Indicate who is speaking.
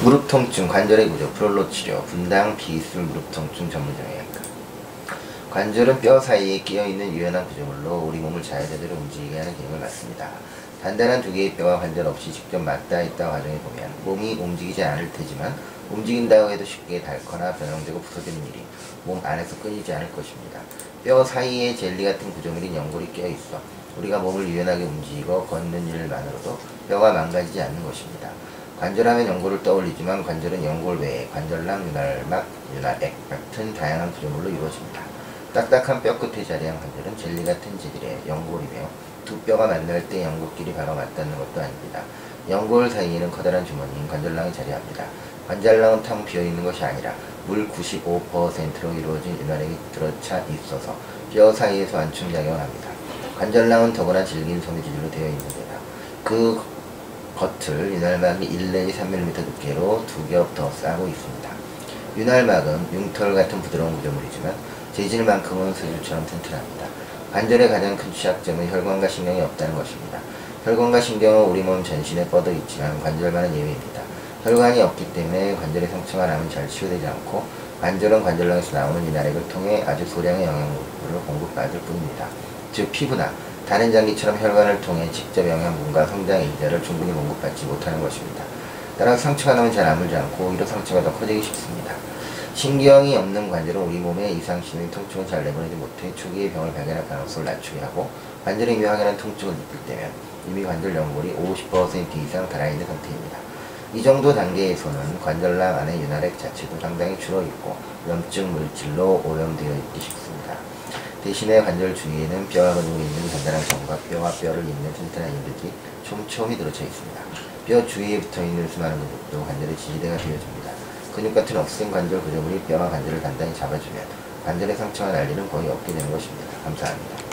Speaker 1: 무릎 통증, 관절의 구조, 프롤로 치료, 분당 비술 무릎 통증 전문 정형외과. 관절은 뼈 사이에 끼어 있는 유연한 구조물로 우리 몸을 자유자재로 움직이게 하는 기능을 맡습니다. 단단한 두 개의 뼈와 관절 없이 직접 맞닿아 있다 과정에 보면 몸이 움직이지 않을 테지만 움직인다고 해도 쉽게 닳거나 변형되고 부서지는 일이 몸 안에서 끊이지 않을 것입니다. 뼈 사이에 젤리 같은 구조물인 연골이 끼어 있어 우리가 몸을 유연하게 움직이고 걷는 일만으로도 뼈가 망가지지 않는 것입니다. 관절하면 연골을 떠올리지만 관절은 연골 외에 관절랑, 윤활막, 윤활액 같은 다양한 구조물로 이루어집니다. 딱딱한 뼈 끝에 자리한 관절은 젤리 같은 재질의 연골이며 두 뼈가 만날 때 연골끼리 바로 맞닿는 것도 아닙니다. 연골 사이에는 커다란 주머니인 관절랑이 자리합니다. 관절랑은 텅 비어있는 것이 아니라 물 95%로 이루어진 윤활액이 들어차 있어서 뼈 사이에서 안충작용을 합니다. 관절랑은 더구나 질긴 섬유질로 되어 있는 데다 그 겉을 윤활막이 1 내지 3mm 두께로 두 겹 더 싸고 있습니다. 윤활막은 융털 같은 부드러운 구조물이지만 재질만큼은 스줄처럼 튼튼합니다. 관절의 가장 큰 취약점은 혈관과 신경이 없다는 것입니다. 혈관과 신경은 우리 몸 전신에 뻗어 있지만 관절만은 예외입니다. 혈관이 없기 때문에 관절의 상처가 나면 잘 치유되지 않고 관절은 관절랑에서 나오는 윤활액을 통해 아주 소량의 영양분을 공급받을 뿐입니다. 즉 피부나 다른 장기처럼 혈관을 통해 직접 영양분과 성장 인자를 충분히 공급받지 못하는 것입니다. 따라 상처가 나면 잘 아물지 않고 오히려 상처가 더 커지기 쉽습니다. 신경이 없는 관절은 우리 몸의 이상 신의 통증을 잘 내보내지 못해 초기의 병을 발견할 가능성을 낮추게 하고 관절에 묘하게는 통증을 느낄 때면 이미 관절 연골이 50% 이상 달아있는 상태입니다. 이 정도 단계에서는 관절랑 안의 윤활액 자체도 상당히 줄어 있고 염증 물질로 오염되어 있기 쉽습니다. 대신에 관절 주위에는 뼈와 근육이 있는 단단한 점과 뼈와 뼈를 잇는 튼튼한 인들이 촘촘히 들어쳐 있습니다. 뼈 주위에 붙어있는 수많은 근육도 관절의 지지대가 되어줍니다. 근육 같은 억센 관절 구조물이 뼈와 관절을 단단히 잡아주면 관절의 날 일은 거의 없게 되는 것입니다. 감사합니다.